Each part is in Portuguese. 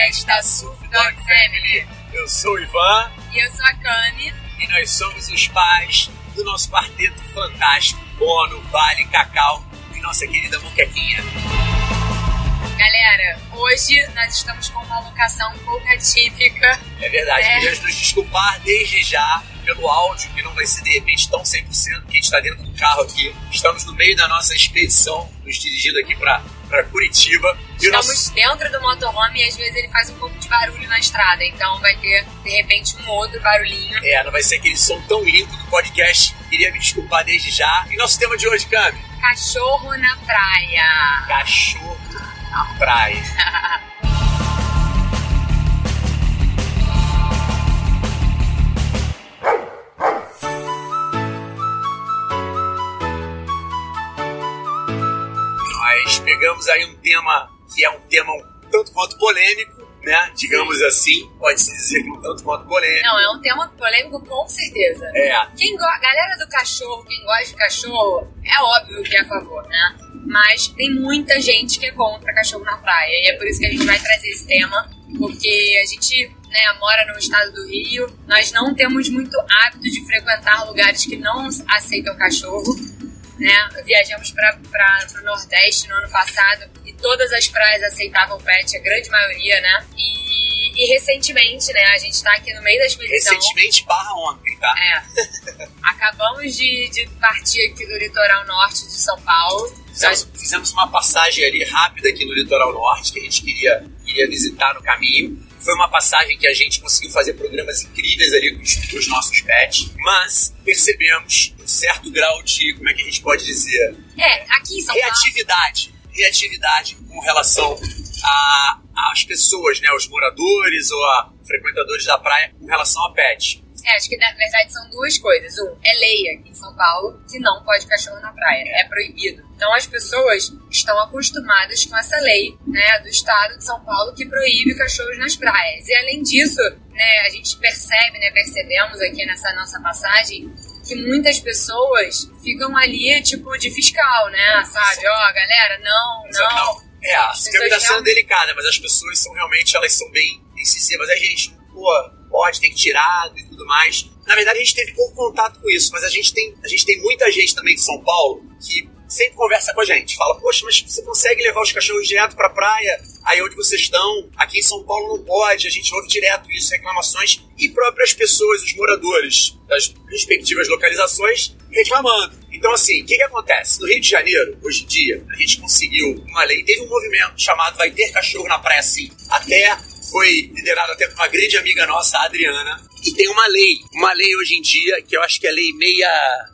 podcast da Surf Dog Family. Eu sou o Ivan. E eu sou a Cami. E nós somos os pais do nosso quarteto fantástico, Bono, Vale, Cacau e nossa querida Moquequinha. Galera, hoje nós estamos com uma locação um pouco atípica. É verdade, é. queríamos nos desculpar desde já pelo áudio, que não vai ser de repente tão 100%, que a gente está dentro do carro aqui. Estamos no meio da nossa expedição, nos dirigindo aqui para para Curitiba. Estamos nosso... dentro do motorhome e às vezes ele faz um pouco de barulho na estrada, então vai ter de repente um outro barulhinho. É, não vai ser aquele som tão limpo do podcast. Queria me desculpar desde já. E nosso tema de hoje, Cami? Cachorro na praia. Cachorro na praia. pegamos aí um tema que é um tema um tanto quanto polêmico, né? Digamos Sim. assim, pode-se dizer que é um tanto quanto polêmico. Não, é um tema polêmico com certeza. É. Quem go... Galera do cachorro, quem gosta de cachorro, é óbvio que é a favor, né? Mas tem muita gente que é contra cachorro na praia. E é por isso que a gente vai trazer esse tema, porque a gente né, mora no estado do Rio, nós não temos muito hábito de frequentar lugares que não aceitam cachorro né? Viajamos para o Nordeste no ano passado e todas as praias aceitavam pet, a grande maioria, né? E, e recentemente, né? A gente está aqui no meio da expedição. Recentemente barra ontem, tá? É. Acabamos de, de partir aqui do litoral norte de São Paulo. Fizemos, fizemos uma passagem ali rápida aqui no litoral norte que a gente queria, queria visitar no caminho. Foi uma passagem que a gente conseguiu fazer programas incríveis ali com os, com os nossos pets, mas percebemos um certo grau de, como é que a gente pode dizer? É, aqui em São Reatividade. Reatividade com relação às pessoas, né, os moradores ou a frequentadores da praia com relação a pet. É, acho que na verdade são duas coisas. Um, é lei aqui em São Paulo que não pode cachorro na praia, é proibido. Então as pessoas estão acostumadas com essa lei, né, do estado de São Paulo que proíbe cachorros nas praias. E além disso, né, a gente percebe, né, percebemos aqui nessa nossa passagem que muitas pessoas ficam ali tipo de fiscal, né, sabe? Ó, oh, galera, não, não. É, a situação é delicada, mas as pessoas são realmente, elas são bem incisivas. A gente, pô, pode, tem que tirar e tudo mais. Na verdade, a gente teve pouco contato com isso, mas a gente tem, a gente tem muita gente também de São Paulo que sempre conversa com a gente. Fala, poxa, mas você consegue levar os cachorros direto para a praia, aí onde vocês estão? Aqui em São Paulo não pode. A gente ouve direto isso, reclamações. E próprias pessoas, os moradores das respectivas localizações, reclamando. Então, assim, o que, que acontece? No Rio de Janeiro, hoje em dia, a gente conseguiu uma lei, teve um movimento chamado Vai Ter Cachorro na Praia Sim. Até foi liderado até por uma grande amiga nossa, a Adriana. E tem uma lei, uma lei hoje em dia, que eu acho que é a lei meia.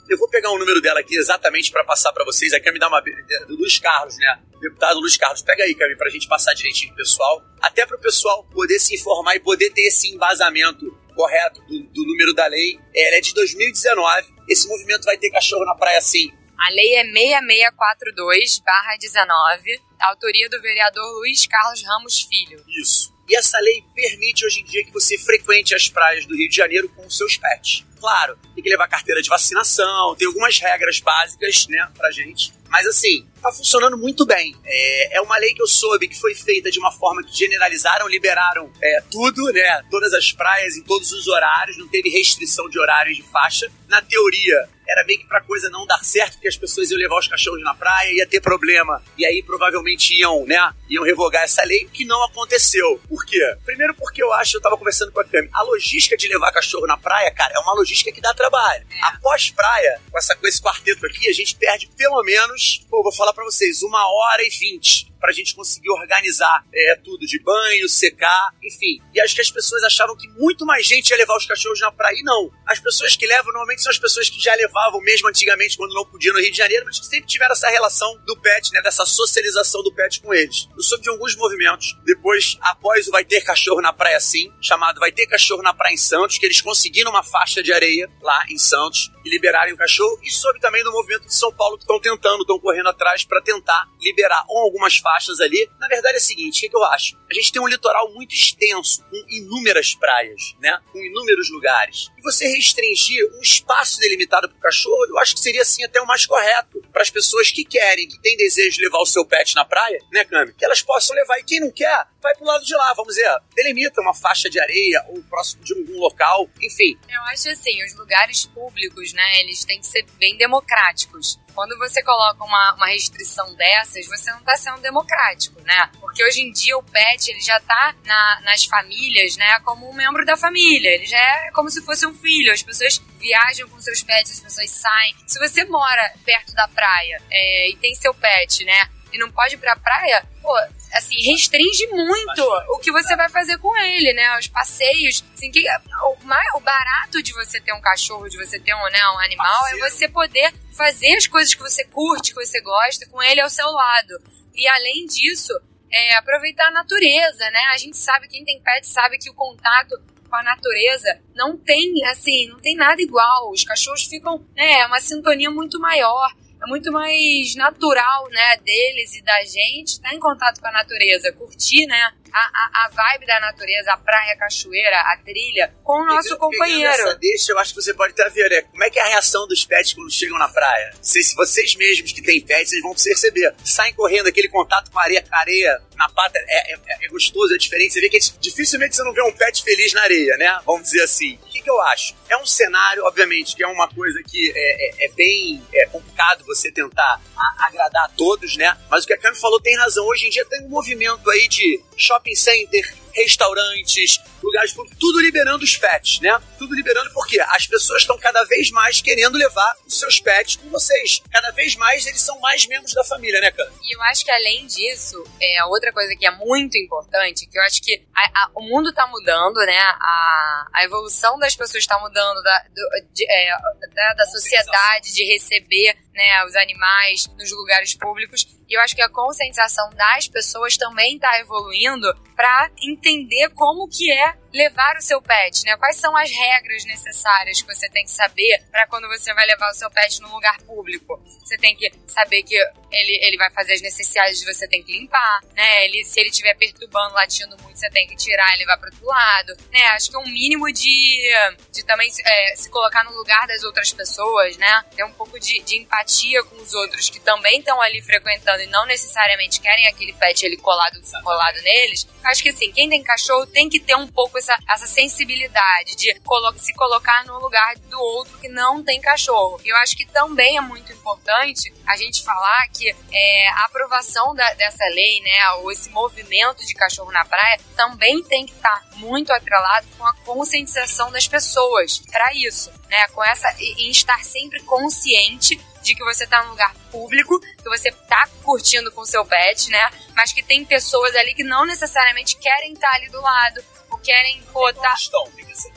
Eu vou pegar o um número dela aqui exatamente para passar para vocês. Aqui me dá uma. Do Luiz Carlos, né? Deputado Luiz Carlos, pega aí, Cami, pra gente passar direitinho pro pessoal. Até pro pessoal poder se informar e poder ter esse embasamento correto do, do número da lei. Ela é de 2019. Esse movimento vai ter cachorro na praia sim. A lei é 6642-19, autoria do vereador Luiz Carlos Ramos Filho. Isso. E essa lei permite hoje em dia que você frequente as praias do Rio de Janeiro com os seus pets. Claro, tem que levar carteira de vacinação, tem algumas regras básicas, né, pra gente. Mas assim, tá funcionando muito bem. É, é, uma lei que eu soube que foi feita de uma forma que generalizaram, liberaram é, tudo, né? Todas as praias em todos os horários, não teve restrição de horários de faixa. Na teoria, era meio que pra coisa não dar certo, porque as pessoas iam levar os cachorros na praia, ia ter problema, e aí provavelmente iam, né, iam revogar essa lei, que não aconteceu. Por quê? Primeiro porque eu acho, eu tava conversando com a Cami, a logística de levar cachorro na praia, cara, é uma logística que dá trabalho. É. Após praia, com, essa, com esse quarteto aqui, a gente perde pelo menos, pô, vou falar para vocês, uma hora e vinte para a gente conseguir organizar é, tudo de banho, secar, enfim. E acho que as pessoas achavam que muito mais gente ia levar os cachorros na praia. E não. As pessoas que levam normalmente são as pessoas que já levavam mesmo antigamente quando não podiam no Rio de Janeiro, mas que sempre tiveram essa relação do pet, né? Dessa socialização do pet com eles. Eu soube de alguns movimentos. Depois, após o Vai Ter Cachorro na Praia Sim, chamado Vai Ter Cachorro na Praia em Santos, que eles conseguiram uma faixa de areia lá em Santos e liberarem o cachorro. E soube também do movimento de São Paulo que estão tentando, estão correndo atrás para tentar liberar ou algumas faixas ali. Na verdade é o seguinte, o que, que eu acho? A gente tem um litoral muito extenso, com inúmeras praias, né? Com inúmeros lugares. E você restringir um espaço delimitado para o cachorro, eu acho que seria assim até o mais correto para as pessoas que querem, que têm desejo de levar o seu pet na praia, né, Cami? Que elas possam levar. E quem não quer, vai pro lado de lá, vamos dizer, delimita uma faixa de areia ou próximo de algum local, enfim. Eu acho assim, os lugares públicos, né, eles têm que ser bem democráticos. Quando você coloca uma, uma restrição dessas, você não está sendo democrático, né? Porque hoje em dia o pet ele já está na, nas famílias, né, como um membro da família. Ele já é como se fosse um filho. As pessoas viajam com seus pets, as pessoas saem. Se você mora perto da praia é, e tem seu pet, né, e não pode ir pra praia, pô, assim, restringe muito o que você vai fazer com ele, né? Os passeios. Assim, que, o, mais, o barato de você ter um cachorro, de você ter um, né, um animal, é você poder fazer as coisas que você curte, que você gosta, com ele ao seu lado. E além disso, é, aproveitar a natureza, né? A gente sabe, quem tem pet sabe que o contato com a natureza não tem, assim, não tem nada igual. Os cachorros ficam, né, é uma sintonia muito maior é muito mais natural, né, deles e da gente estar em contato com a natureza, curtir, né, a, a, a, vibe da natureza, a praia, a cachoeira, a trilha, com o nosso companheiro. Essa deixa, eu acho que você pode até ver, né? Como é que é a reação dos pets quando chegam na praia? Se, se vocês mesmos que têm pets, vocês vão perceber. Saem correndo, aquele contato com a areia, areia na pata é, é, é, gostoso, é diferente. Você vê que é, dificilmente você não vê um pet feliz na areia, né? Vamos dizer assim. O que, que eu acho? É um cenário, obviamente, que é uma coisa que é, é, é bem é, complicado você tentar a, agradar a todos, né? Mas o que a Cami falou tem razão. Hoje em dia tem um movimento aí de shopping center, restaurantes, lugares públicos, tudo liberando os pets, né? Tudo liberando porque as pessoas estão cada vez mais querendo levar os seus pets com vocês. Cada vez mais eles são mais membros da família, né, cara? E eu acho que além disso, é outra coisa que é muito importante, que eu acho que a, a, o mundo está mudando, né? A, a evolução das pessoas está mudando, da, do, de, é, da, da sociedade de receber né, os animais nos lugares públicos. E eu acho que a conscientização das pessoas também está evoluindo para entender como que é levar o seu pet, né? Quais são as regras necessárias que você tem que saber para quando você vai levar o seu pet num lugar público? Você tem que saber que ele, ele vai fazer as necessidades, você tem que limpar, né? Ele, se ele estiver perturbando, latindo muito, você tem que tirar e levar para outro lado, né? Acho que é um mínimo de, de também é, se colocar no lugar das outras pessoas, né? Ter um pouco de, de empatia com os outros que também estão ali frequentando e não necessariamente querem aquele pet ali colado, colado neles. Acho que assim, quem tem cachorro tem que ter um pouco essa, essa sensibilidade de colo se colocar no lugar do outro que não tem cachorro. Eu acho que também é muito importante a gente falar que é, a aprovação da, dessa lei, né, ou esse movimento de cachorro na praia, também tem que estar tá muito atrelado com a conscientização das pessoas para isso, né, com essa em estar sempre consciente de que você tá num lugar público, que você tá curtindo com seu pet, né? Mas que tem pessoas ali que não necessariamente querem estar tá ali do lado, querem botar. Gostam,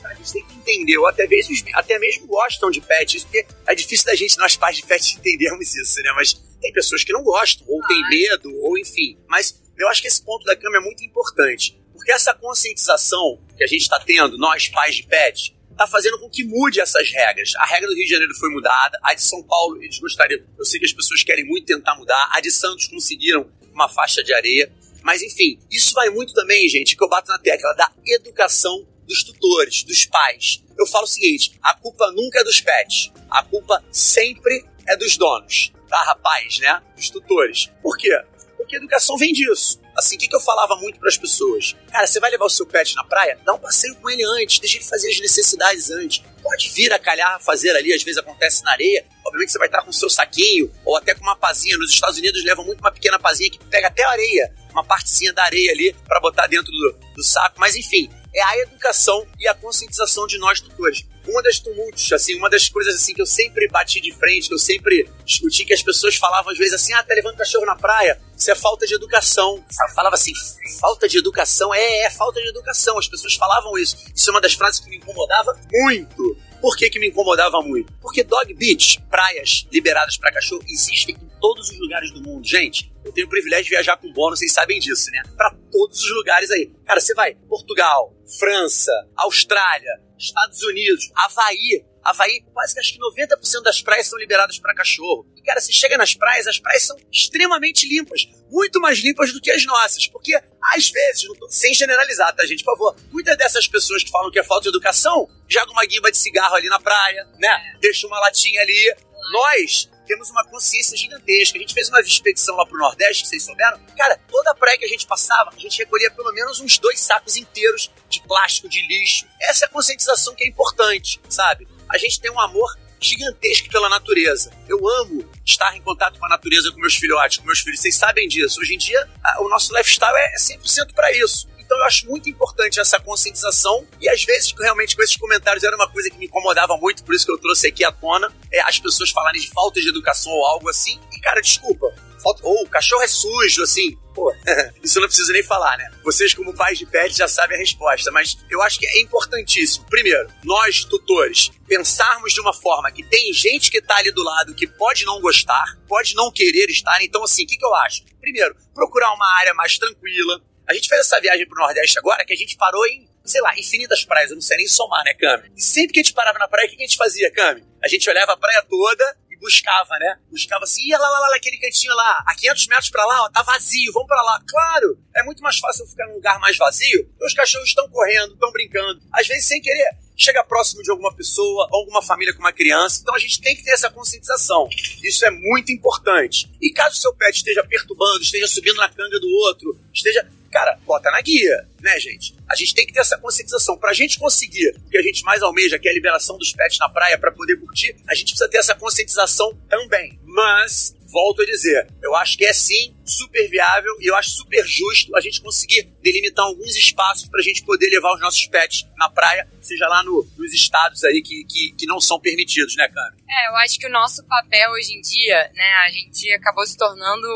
a gente tem que entender, ou até mesmo, até mesmo gostam de pets, porque é difícil da gente, nós pais de pets, entendermos isso, né? Mas tem pessoas que não gostam, ou ah, tem medo, ou enfim. Mas eu acho que esse ponto da cama é muito importante. Porque essa conscientização que a gente está tendo, nós pais de pets, está fazendo com que mude essas regras. A regra do Rio de Janeiro foi mudada, a de São Paulo eles gostariam, eu sei que as pessoas querem muito tentar mudar, a de Santos conseguiram uma faixa de areia, mas enfim, isso vai muito também, gente, que eu bato na tecla da educação dos tutores, dos pais. Eu falo o seguinte: a culpa nunca é dos pets, a culpa sempre é dos donos, tá, rapaz, né? Dos tutores. Por quê? Porque a educação vem disso. Assim, o que, eu falava muito para as pessoas? Cara, você vai levar o seu pet na praia? Dá um passeio com ele antes, deixa ele fazer as necessidades antes. Pode vir a calhar fazer ali, às vezes acontece na areia. Obviamente você vai estar com o seu saquinho ou até com uma pazinha. Nos Estados Unidos levam muito uma pequena pazinha que pega até a areia, uma partezinha da areia ali para botar dentro do, do saco. Mas enfim, é a educação e a conscientização de nós tutores uma das tumultos, assim, uma das coisas assim que eu sempre bati de frente, que eu sempre discuti, que as pessoas falavam às vezes assim, ah, tá levando cachorro na praia, isso é falta de educação. Eu falava assim, falta de educação? É, é falta de educação. As pessoas falavam isso. Isso é uma das frases que me incomodava muito. Por que, que me incomodava muito? Porque dog beach, praias liberadas para cachorro, existem em todos os lugares do mundo. Gente, eu tenho o privilégio de viajar com bônus, vocês sabem disso, né? Para todos os lugares aí. Cara, você vai Portugal, França, Austrália, Estados Unidos, Havaí. Havaí, quase que acho que 90% das praias são liberadas para cachorro. E, cara, você chega nas praias, as praias são extremamente limpas. Muito mais limpas do que as nossas. Porque, às vezes, sem generalizar, tá, gente? Por favor, muitas dessas pessoas que falam que é falta de educação, jogam uma guimba de cigarro ali na praia, né? Deixa uma latinha ali. Nós temos uma consciência gigantesca. A gente fez uma expedição lá pro Nordeste, vocês souberam? Cara, toda praia que a gente passava, a gente recolhia pelo menos uns dois sacos inteiros de plástico, de lixo. Essa é a conscientização que é importante, sabe? A gente tem um amor gigantesco pela natureza. Eu amo estar em contato com a natureza com meus filhotes, com meus filhos. Vocês sabem disso. Hoje em dia, o nosso lifestyle é 100% para isso. Então eu acho muito importante essa conscientização e às vezes realmente com esses comentários era uma coisa que me incomodava muito, por isso que eu trouxe aqui à tona, é as pessoas falarem de falta de educação ou algo assim. E cara, desculpa, falta, ou oh, o cachorro é sujo, assim. Pô, isso eu não preciso nem falar, né? Vocês, como pais de pet, já sabem a resposta, mas eu acho que é importantíssimo. Primeiro, nós, tutores, pensarmos de uma forma que tem gente que tá ali do lado que pode não gostar, pode não querer estar. Então, assim, o que, que eu acho? Primeiro, procurar uma área mais tranquila, a gente fez essa viagem pro Nordeste agora, que a gente parou em, sei lá, infinitas praias, eu não sei nem somar, né, Cami? E sempre que a gente parava na praia, o que a gente fazia, Cami? A gente olhava a praia toda e buscava, né? Buscava assim, ia lá, lá, lá, naquele cantinho lá, a 500 metros pra lá, ó, tá vazio, vamos pra lá. Claro, é muito mais fácil ficar num lugar mais vazio, os cachorros estão correndo, estão brincando, às vezes sem querer chega próximo de alguma pessoa, alguma família com uma criança. Então a gente tem que ter essa conscientização. Isso é muito importante. E caso o seu pet esteja perturbando, esteja subindo na canga do outro, esteja cara, bota na guia, né, gente? A gente tem que ter essa conscientização. Pra gente conseguir o que a gente mais almeja, que é a liberação dos pets na praia para poder curtir, a gente precisa ter essa conscientização também. Mas volto a dizer, eu acho que é sim super viável e eu acho super justo a gente conseguir delimitar alguns espaços para a gente poder levar os nossos pets na praia, seja lá no, nos estados aí que, que, que, não são permitidos, né, cara? É, eu acho que o nosso papel hoje em dia, né, a gente acabou se tornando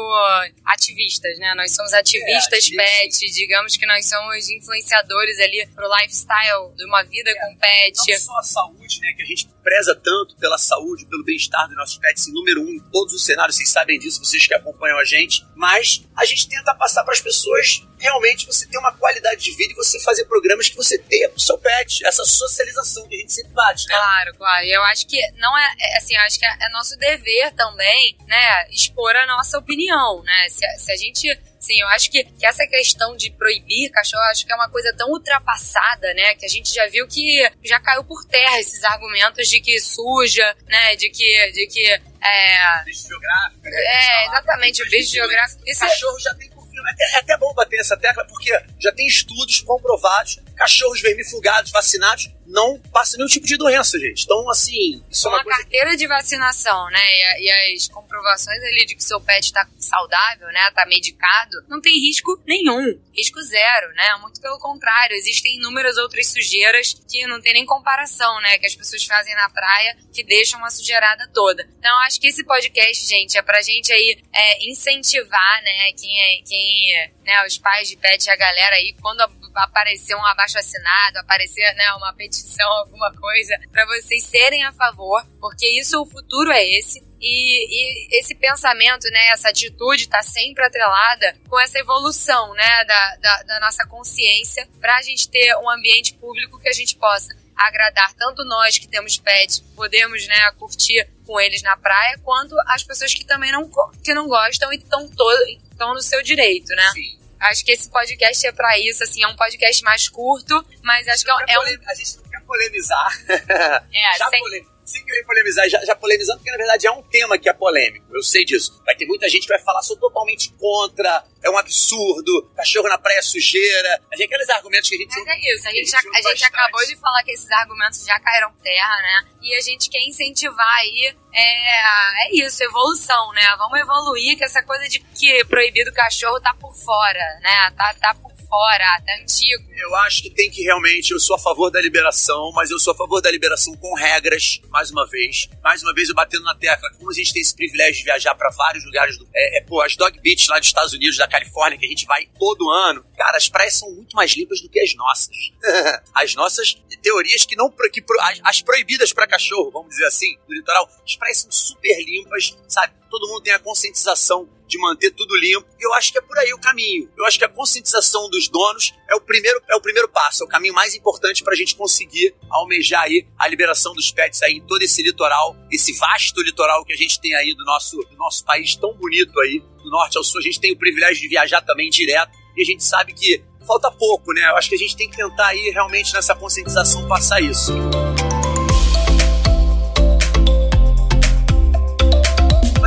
ativistas, né? Nós somos ativistas é, pet, digamos que nós somos influenciadores ali pro lifestyle de uma vida é, com pet. Não só a saúde, né, que a gente preza tanto pela saúde, pelo bem-estar dos nossos pets, em número um em todos os cenários, vocês sabem disso, vocês que acompanham a gente, mas a gente tenta passar para as pessoas realmente você ter uma qualidade de vida e você fazer programas que você tenha pro seu pet, essa socialização que a gente sempre bate, né? Claro, claro. E eu acho que não é, é assim, acho que é, é nosso dever também, né, expor a nossa opinião, né? Se, se a gente Sim, eu acho que, que essa questão de proibir cachorro, acho que é uma coisa tão ultrapassada, né? Que a gente já viu que já caiu por terra esses argumentos de que suja, né? De que. De que é... Bicho geográfico, né? É, exatamente, o bicho geográfico. O cachorro já tem é, até bom bater nessa tecla, porque já tem estudos comprovados, cachorros vermifugados, vacinados, não passa nenhum tipo de doença, gente. Então, assim, isso Com é uma, coisa... carteira de vacinação, né? E, e, as comprovações ali de que seu pet tá saudável, né? Tá medicado, não tem risco nenhum. Risco zero, né? Muito pelo contrário. Existem inúmeras outras sujeiras que não tem nem comparação, né? Que as pessoas fazem na praia que deixam uma sujeirada toda. Então, acho que esse podcast, gente, é pra gente aí é, incentivar, né? Quem é, quem é, né? Os pais de pet e a galera aí, quando aparecer um abaixo assinado, aparecer, né? Uma petição petição, alguma coisa, para vocês serem a favor, porque isso, o futuro é esse. E, e, esse pensamento, né, essa atitude está sempre atrelada com essa evolução, né, da, da, da nossa consciência para a gente ter um ambiente público que a gente possa agradar tanto nós que temos pets, podemos, né, curtir com eles na praia, quanto as pessoas que também não, que não gostam e estão estão no seu direito, né? Sim. Acho que esse podcast é para isso, assim, é um podcast mais curto, mas acho que é, é um... A gente polemizar. É, Já sem... sem querer polemizar, já, já, polemizando, porque na verdade é um tema que é polêmico, eu sei disso. Vai ter muita gente que vai falar, sou totalmente contra, é um absurdo, cachorro na praia é sujeira. A gente, aqueles argumentos que a gente. Mas é isso, a gente, a, a gente acabou de falar que esses argumentos já caíram terra, né? E a gente quer incentivar aí, é, é isso, evolução, né? Vamos evoluir, que essa coisa de que proibido cachorro tá por fora, né? Tá, tá por fora, tá antigo. Eu acho que tem que realmente, eu sou a favor da liberação, mas eu sou a favor da liberação com regras, mais uma vez. Mais uma vez eu batendo na tecla, como a gente tem esse privilégio de viajar para vários lugares do. É, é, pô, as dog beach lá dos Estados Unidos, da Califórnia, que a gente vai todo ano. Cara, as praias são muito mais limpas do que as nossas. as nossas teorias que não. Que, as, as proibidas para cachorro, vamos dizer assim, no litoral, as praias são super limpas, sabe? Todo mundo tenha a conscientização de manter tudo limpo. E eu acho que é por aí o caminho. Eu acho que a conscientização dos donos é o primeiro, é o primeiro passo, é o caminho mais importante para a gente conseguir almejar aí a liberação dos pets aí em todo esse litoral, esse vasto litoral que a gente tem aí do nosso, do nosso país tão bonito aí, do norte ao sul. A gente tem o privilégio de viajar também direto e a gente sabe que falta pouco, né? Eu acho que a gente tem que tentar aí realmente nessa conscientização passar isso.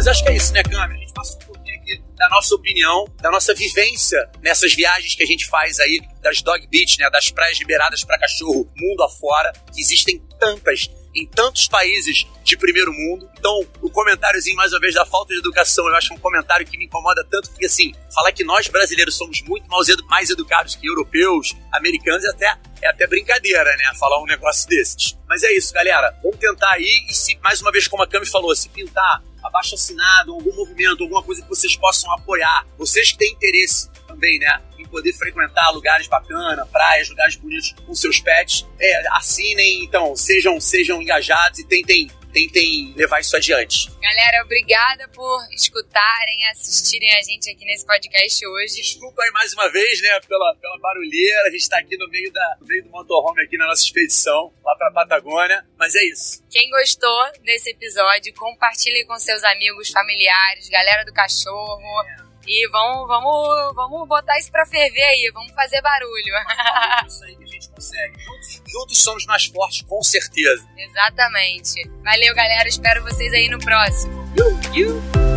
Acho que é isso, né, Câmara? A gente passou um pouquinho aqui da nossa opinião, da nossa vivência nessas viagens que a gente faz aí das dog beach, né, das praias liberadas para cachorro mundo afora, que existem tantas em tantos países de primeiro mundo. Então, o comentáriozinho, mais uma vez, da falta de educação, eu acho um comentário que me incomoda tanto, porque, assim, falar que nós brasileiros somos muito mais educados que europeus, americanos, é até, é até brincadeira, né? Falar um negócio desses. Mas é isso, galera. Vamos tentar aí, e se, mais uma vez, como a Cami falou, se pintar abaixo assinado, algum movimento, alguma coisa que vocês possam apoiar, vocês que têm interesse também, né? Em poder frequentar lugares bacanas, praias, lugares bonitos com seus pets. É, assinem, então, sejam, sejam engajados e tentem tentem levar isso adiante. Galera, obrigada por escutarem, assistirem a gente aqui nesse podcast hoje. Desculpa aí mais uma vez, né, pela, pela barulheira. A gente está aqui no meio, da, no meio do motorhome aqui na nossa expedição, lá para Patagônia. Mas é isso. Quem gostou desse episódio, compartilhe com seus amigos, familiares, galera do cachorro. É e vamos, vamos, vamos botar isso pra ferver aí, vamos fazer barulho. isso aí que a gente consegue. Juntos, juntos somos mais fortes, com certeza. Exatamente. Valeu, galera. Espero vocês aí no próximo. You, you.